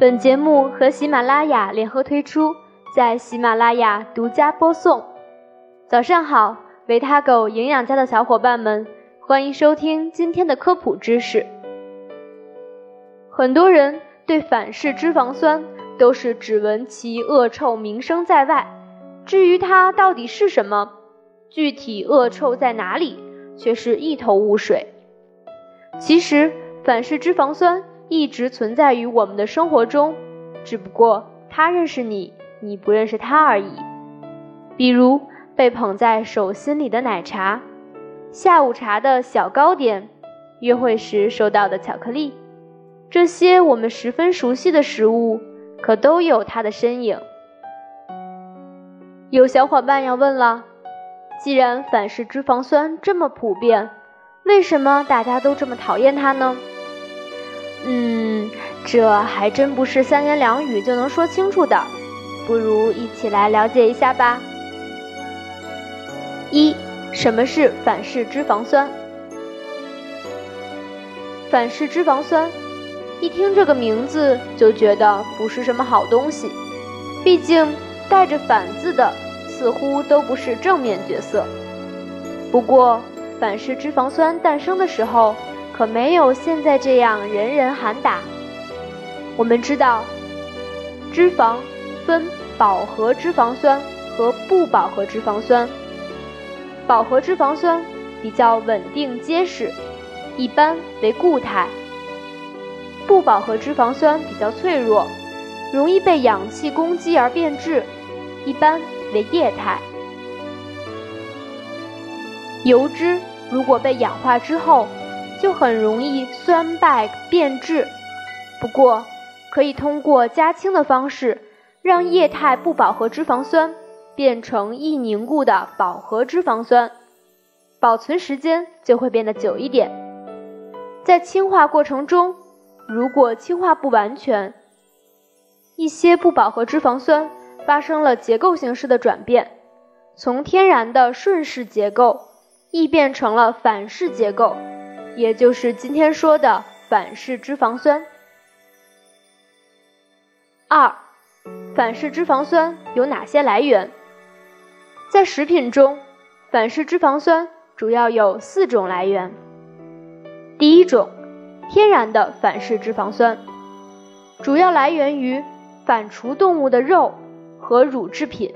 本节目和喜马拉雅联合推出，在喜马拉雅独家播送。早上好，维他狗营养家的小伙伴们，欢迎收听今天的科普知识。很多人对反式脂肪酸都是只闻其恶臭名声在外，至于它到底是什么，具体恶臭在哪里，却是一头雾水。其实，反式脂肪酸一直存在于我们的生活中，只不过它认识你，你不认识它而已。比如被捧在手心里的奶茶，下午茶的小糕点，约会时收到的巧克力，这些我们十分熟悉的食物，可都有它的身影。有小伙伴要问了，既然反式脂肪酸这么普遍，为什么大家都这么讨厌它呢？嗯，这还真不是三言两语就能说清楚的，不如一起来了解一下吧。一，什么是反式脂肪酸？反式脂肪酸，一听这个名字就觉得不是什么好东西，毕竟带着“反”字的似乎都不是正面角色。不过，反式脂肪酸诞生的时候，可没有现在这样人人喊打。我们知道，脂肪分饱和脂肪酸和不饱和脂肪酸。饱和脂肪酸比较稳定结实，一般为固态；不饱和脂肪酸比较脆弱，容易被氧气攻击而变质，一般为液态。油脂。如果被氧化之后，就很容易酸败变质。不过，可以通过加氢的方式，让液态不饱和脂肪酸变成易凝固的饱和脂肪酸，保存时间就会变得久一点。在氢化过程中，如果氢化不完全，一些不饱和脂肪酸发生了结构形式的转变，从天然的顺式结构。易变成了反式结构，也就是今天说的反式脂肪酸。二，反式脂肪酸有哪些来源？在食品中，反式脂肪酸主要有四种来源。第一种，天然的反式脂肪酸，主要来源于反刍动物的肉和乳制品，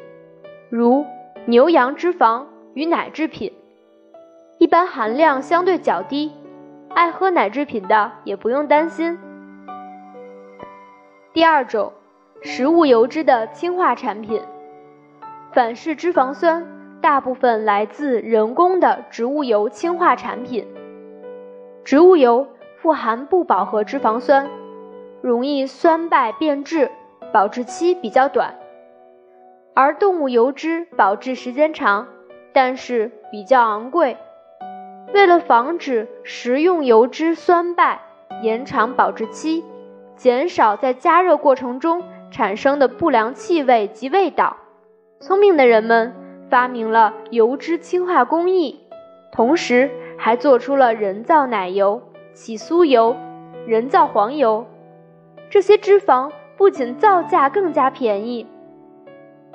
如牛羊脂肪与奶制品。一般含量相对较低，爱喝奶制品的也不用担心。第二种，食物油脂的氢化产品，反式脂肪酸大部分来自人工的植物油氢化产品。植物油富含不饱和脂肪酸，容易酸败变质，保质期比较短；而动物油脂保质时间长，但是比较昂贵。为了防止食用油脂酸败，延长保质期，减少在加热过程中产生的不良气味及味道，聪明的人们发明了油脂氢化工艺，同时还做出了人造奶油、起酥油、人造黄油。这些脂肪不仅造价更加便宜，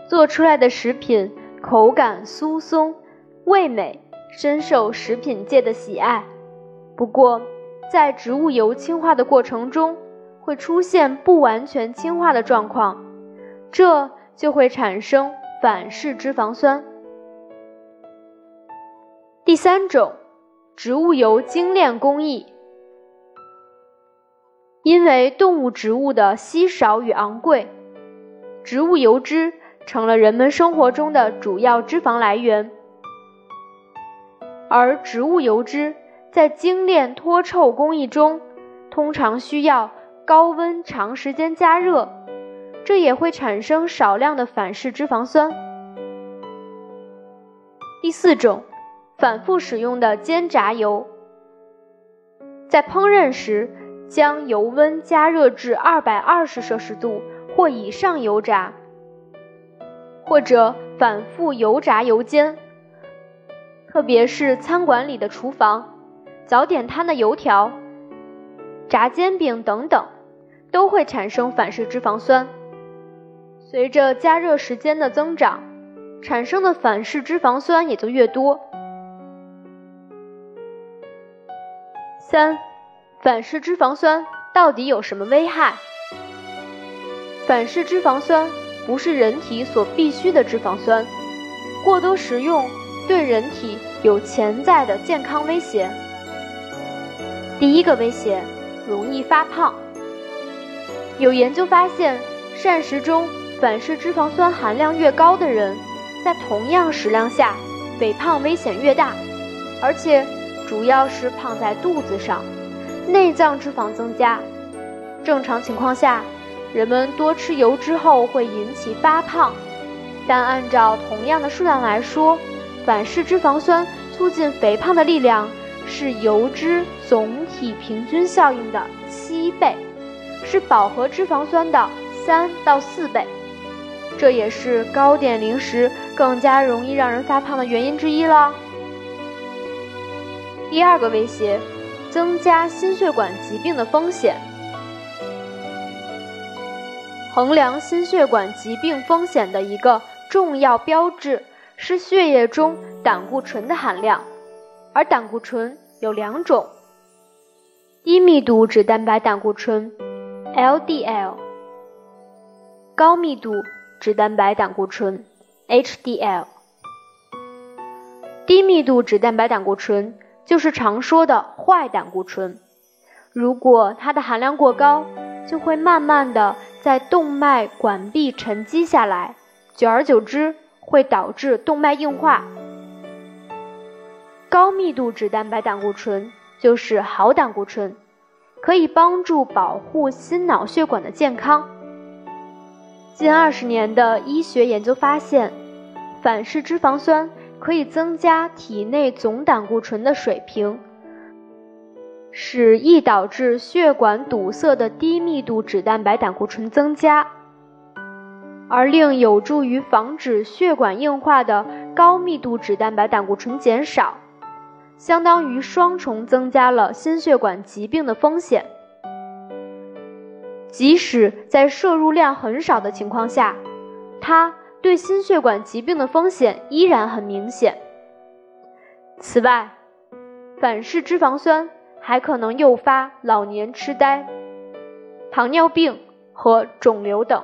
做出来的食品口感酥松、味美。深受食品界的喜爱。不过，在植物油氢化的过程中，会出现不完全氢化的状况，这就会产生反式脂肪酸。第三种，植物油精炼工艺，因为动物植物的稀少与昂贵，植物油脂成了人们生活中的主要脂肪来源。而植物油脂在精炼脱臭工艺中，通常需要高温长时间加热，这也会产生少量的反式脂肪酸。第四种，反复使用的煎炸油，在烹饪时将油温加热至二百二十摄氏度或以上油炸，或者反复油炸油煎。特别是餐馆里的厨房、早点摊的油条、炸煎饼等等，都会产生反式脂肪酸。随着加热时间的增长，产生的反式脂肪酸也就越多。三，反式脂肪酸到底有什么危害？反式脂肪酸不是人体所必需的脂肪酸，过多食用对人体有潜在的健康威胁。第一个威胁，容易发胖。有研究发现，膳食中反式脂肪酸含量越高的人，在同样食量下，肥胖危险越大，而且主要是胖在肚子上，内脏脂肪增加。正常情况下，人们多吃油脂后会引起发胖，但按照同样的数量来说，反式脂肪酸促进肥胖的力量是油脂总体平均效应的七倍。是饱和脂肪酸的三到四倍，这也是糕点零食更加容易让人发胖的原因之一了。第二个威胁，增加心血管疾病的风险。衡量心血管疾病风险的一个重要标志是血液中胆固醇的含量，而胆固醇有两种：低密度脂蛋白胆固醇。LDL，高密度脂蛋白胆固醇 HDL，低密度脂蛋白胆固醇就是常说的坏胆固醇。如果它的含量过高，就会慢慢的在动脉管壁沉积下来，久而久之会导致动脉硬化。高密度脂蛋白胆固醇就是好胆固醇。可以帮助保护心脑血管的健康。近二十年的医学研究发现，反式脂肪酸可以增加体内总胆固醇的水平，使易导致血管堵塞的低密度脂蛋白胆固醇增加，而令有助于防止血管硬化的高密度脂蛋白胆固醇减少。相当于双重增加了心血管疾病的风险。即使在摄入量很少的情况下，它对心血管疾病的风险依然很明显。此外，反式脂肪酸还可能诱发老年痴呆、糖尿病和肿瘤等。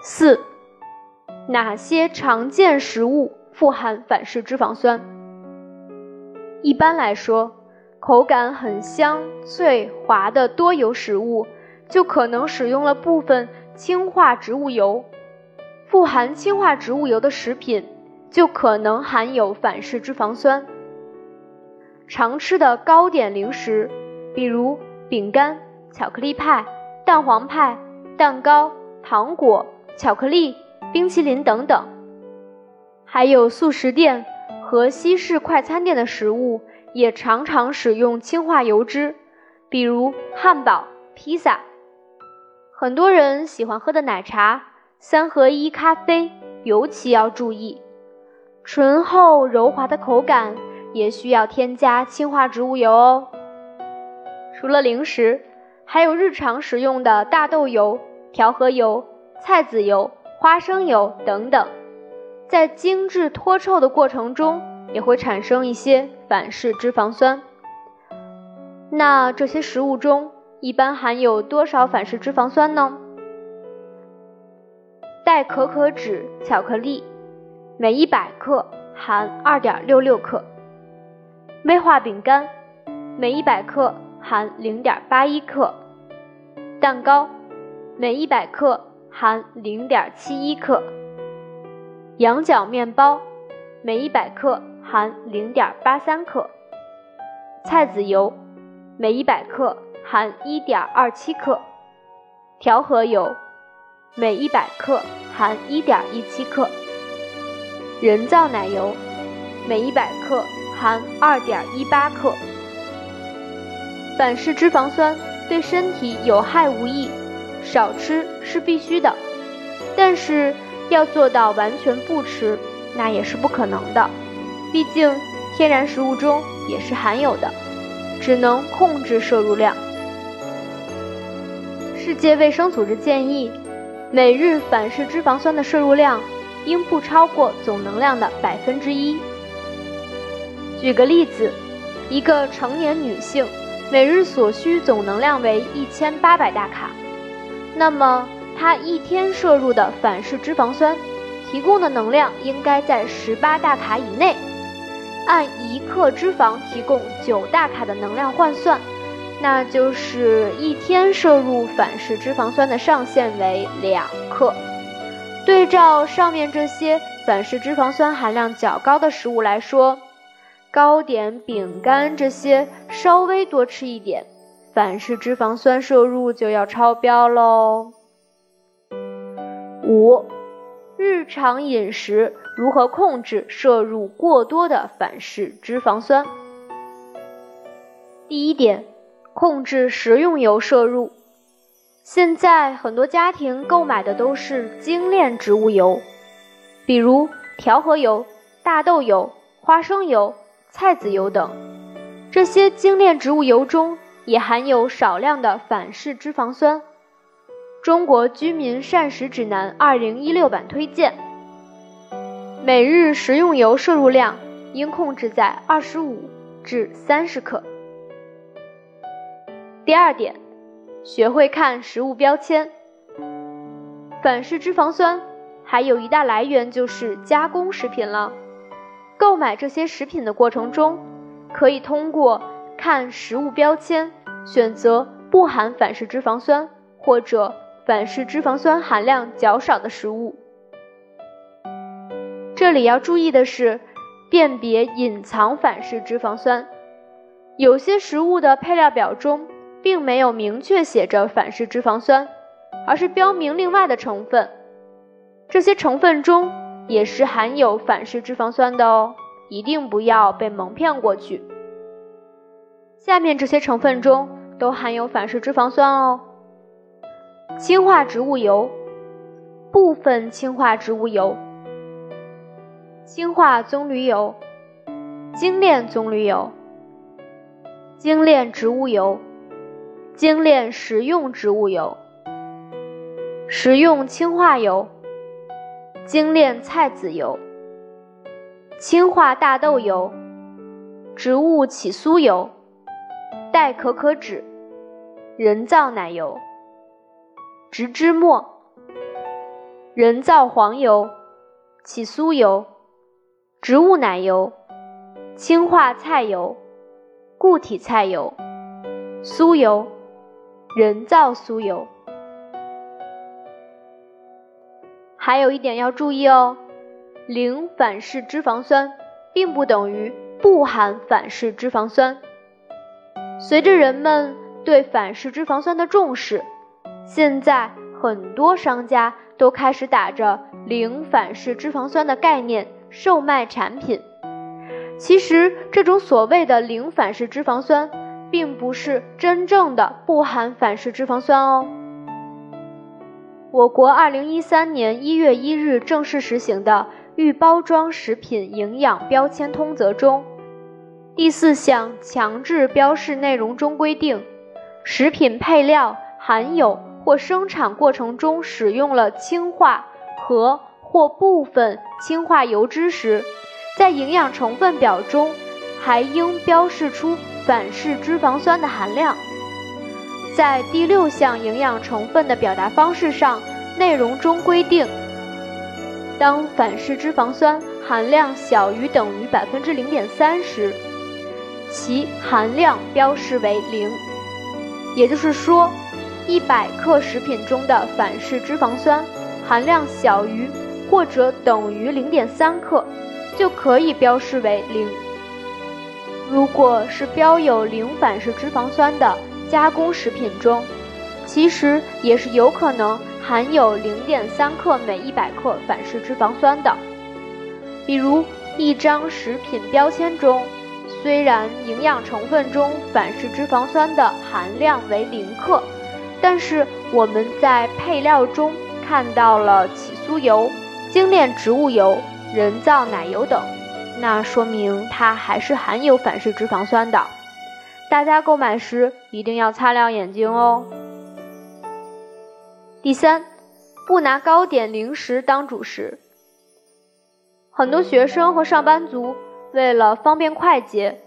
四，哪些常见食物？富含反式脂肪酸。一般来说，口感很香脆滑的多油食物就可能使用了部分氢化植物油。富含氢化植物油的食品就可能含有反式脂肪酸。常吃的糕点零食，比如饼干、巧克力派、蛋黄派、蛋糕、糖果、巧克力、冰淇淋等等。还有速食店和西式快餐店的食物也常常使用氢化油脂，比如汉堡、披萨。很多人喜欢喝的奶茶、三合一咖啡尤其要注意，醇厚柔滑的口感也需要添加氢化植物油哦。除了零食，还有日常食用的大豆油、调和油、菜籽油、花生油等等。在精制脱臭的过程中，也会产生一些反式脂肪酸。那这些食物中一般含有多少反式脂肪酸呢？代可可脂巧克力，每一百克含二点六六克；威化饼干，每一百克含零点八一克；蛋糕，每一百克含零点七一克。羊角面包，每一百克含零点八三克；菜籽油，每一百克含一点二七克；调和油，每一百克含一点一七克；人造奶油，每一百克含二点一八克。反式脂肪酸对身体有害无益，少吃是必须的，但是。要做到完全不吃，那也是不可能的。毕竟天然食物中也是含有的，只能控制摄入量。世界卫生组织建议，每日反式脂肪酸的摄入量应不超过总能量的百分之一。举个例子，一个成年女性每日所需总能量为一千八百大卡，那么它一天摄入的反式脂肪酸提供的能量应该在十八大卡以内。按一克脂肪提供九大卡的能量换算，那就是一天摄入反式脂肪酸的上限为两克。对照上面这些反式脂肪酸含量较高的食物来说，糕点、饼干这些稍微多吃一点，反式脂肪酸摄入就要超标喽。五。日常饮食如何控制摄入过多的反式脂肪酸？第一点，控制食用油摄入。现在很多家庭购买的都是精炼植物油，比如调和油、大豆油、花生油、菜籽油等。这些精炼植物油中也含有少量的反式脂肪酸。中国居民膳食指南二零一六版推荐，每日食用油摄入量应控制在二十五至三十克。第二点，学会看食物标签。反式脂肪酸还有一大来源就是加工食品了。购买这些食品的过程中，可以通过看食物标签选择不含反式脂肪酸或者。反式脂肪酸含量较少的食物。这里要注意的是，辨别隐藏反式脂肪酸。有些食物的配料表中并没有明确写着反式脂肪酸，而是标明另外的成分。这些成分中也是含有反式脂肪酸的哦，一定不要被蒙骗过去。下面这些成分中都含有反式脂肪酸哦。氢化植物油、部分氢化植物油、氢化棕榈油、精炼棕榈油、精炼植物油、精炼食用植物油、食用氢化油、精炼菜籽油、氢化大豆油、植物起酥油、代可可脂、人造奶油。植脂末、人造黄油、起酥油、植物奶油、氢化菜油、固体菜油、酥油、人造酥油。还有一点要注意哦，零反式脂肪酸并不等于不含反式脂肪酸。随着人们对反式脂肪酸的重视，现在很多商家都开始打着零反式脂肪酸的概念售卖产品。其实，这种所谓的零反式脂肪酸，并不是真正的不含反式脂肪酸哦。我国二零一三年一月一日正式实行的《预包装食品营养标签通则》中，第四项强制标示内容中规定，食品配料含有。或生产过程中使用了氢化和或部分氢化油脂时，在营养成分表中还应标示出反式脂肪酸的含量。在第六项营养成分的表达方式上，内容中规定，当反式脂肪酸含量小于等于百分之零点三时，其含量标示为零。也就是说。一百克食品中的反式脂肪酸含量小于或者等于零点三克，就可以标示为零。如果是标有零反式脂肪酸的加工食品中，其实也是有可能含有零点三克每一百克反式脂肪酸的。比如一张食品标签中，虽然营养成分中反式脂肪酸的含量为零克。但是我们在配料中看到了起酥油、精炼植物油、人造奶油等，那说明它还是含有反式脂肪酸的。大家购买时一定要擦亮眼睛哦。第三，不拿糕点、零食当主食。很多学生和上班族为了方便快捷，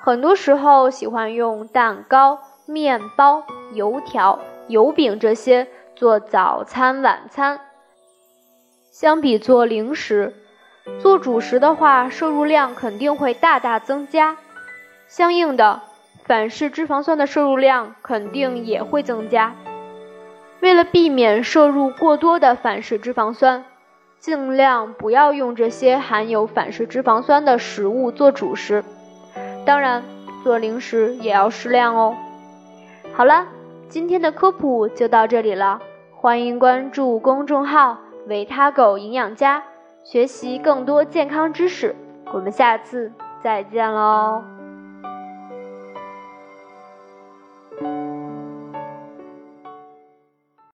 很多时候喜欢用蛋糕、面包、油条、油饼这些做早餐、晚餐。相比做零食，做主食的话，摄入量肯定会大大增加，相应的，反式脂肪酸的摄入量肯定也会增加。为了避免摄入过多的反式脂肪酸，尽量不要用这些含有反式脂肪酸的食物做主食。当然，做零食也要适量哦。好了，今天的科普就到这里了，欢迎关注公众号“维他狗营养家”，学习更多健康知识。我们下次再见喽。